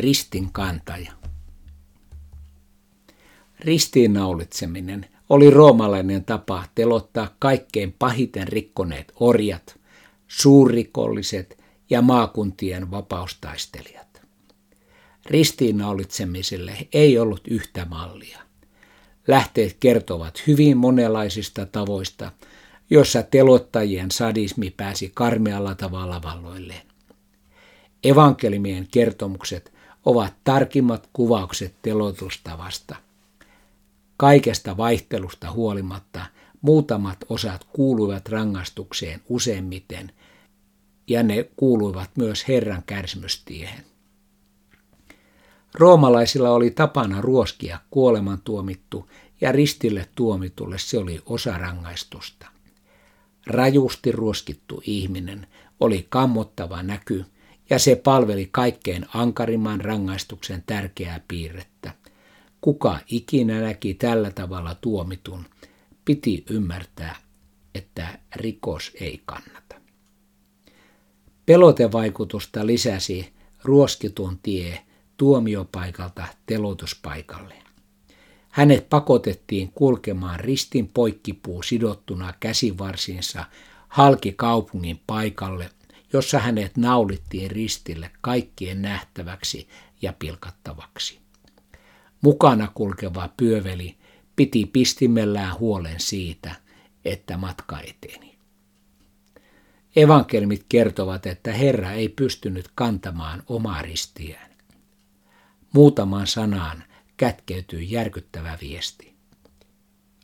ristin kantaja. Ristiinnaulitseminen oli roomalainen tapa telottaa kaikkein pahiten rikkoneet orjat, suurrikolliset ja maakuntien vapaustaistelijat. Ristiinnaulitsemiselle ei ollut yhtä mallia. Lähteet kertovat hyvin monenlaisista tavoista, joissa telottajien sadismi pääsi karmealla tavalla valloilleen. Evankelimien kertomukset ovat tarkimmat kuvaukset telotustavasta. Kaikesta vaihtelusta huolimatta muutamat osat kuuluivat rangaistukseen useimmiten ja ne kuuluivat myös Herran kärsimystiehen. Roomalaisilla oli tapana ruoskia kuoleman tuomittu ja ristille tuomitulle se oli osa rangaistusta. Rajusti ruoskittu ihminen oli kammottava näky ja se palveli kaikkein ankarimman rangaistuksen tärkeää piirrettä. Kuka ikinä näki tällä tavalla tuomitun, piti ymmärtää, että rikos ei kannata. Pelotevaikutusta lisäsi ruoskitun tie tuomiopaikalta telotuspaikalle. Hänet pakotettiin kulkemaan ristin poikkipuu sidottuna käsivarsinsa halki kaupungin paikalle, jossa hänet naulittiin ristille kaikkien nähtäväksi ja pilkattavaksi. Mukana kulkeva pyöveli piti pistimellään huolen siitä, että matka eteni. Evankelmit kertovat, että Herra ei pystynyt kantamaan omaa ristiään. Muutamaan sanaan kätkeytyy järkyttävä viesti.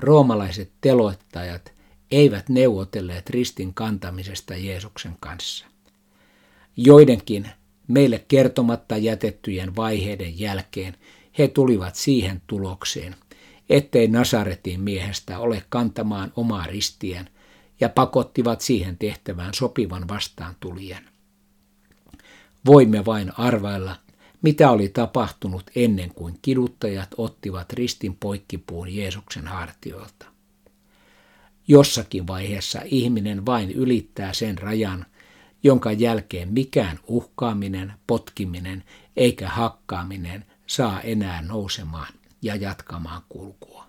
Roomalaiset teloittajat eivät neuvotelleet ristin kantamisesta Jeesuksen kanssa. Joidenkin meille kertomatta jätettyjen vaiheiden jälkeen he tulivat siihen tulokseen, ettei Nasaretin miehestä ole kantamaan omaa ristien ja pakottivat siihen tehtävään sopivan vastaan tulijan. Voimme vain arvailla, mitä oli tapahtunut ennen kuin kiduttajat ottivat ristin poikkipuun Jeesuksen hartioilta. Jossakin vaiheessa ihminen vain ylittää sen rajan, jonka jälkeen mikään uhkaaminen, potkiminen eikä hakkaaminen saa enää nousemaan ja jatkamaan kulkua.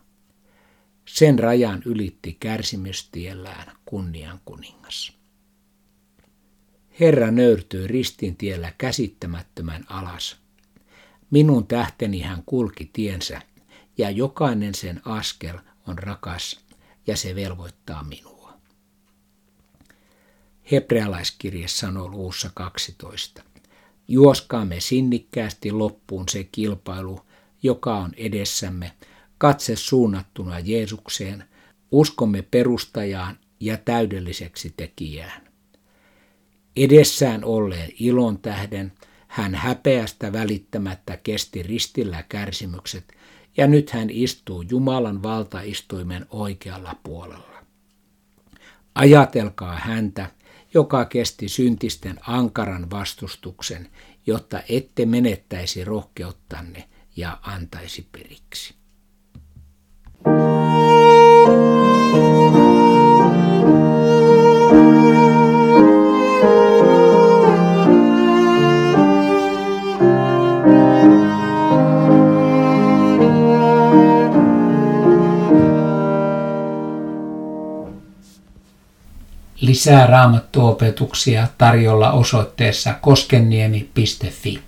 Sen rajan ylitti kärsimystiellään kunnian kuningas. Herra nöyrtyi ristin tiellä käsittämättömän alas. Minun tähteni hän kulki tiensä, ja jokainen sen askel on rakas, ja se velvoittaa minua. Hebrealaiskirje sanoo luussa 12. Juoskaamme sinnikkäästi loppuun se kilpailu, joka on edessämme, katse suunnattuna Jeesukseen, uskomme perustajaan ja täydelliseksi tekijään. Edessään olleen ilon tähden hän häpeästä välittämättä kesti ristillä kärsimykset ja nyt hän istuu Jumalan valtaistuimen oikealla puolella. Ajatelkaa häntä, joka kesti syntisten ankaran vastustuksen, jotta ette menettäisi rohkeuttanne ja antaisi periksi. Lisää raamattuopetuksia tarjolla osoitteessa koskenniemi.fi.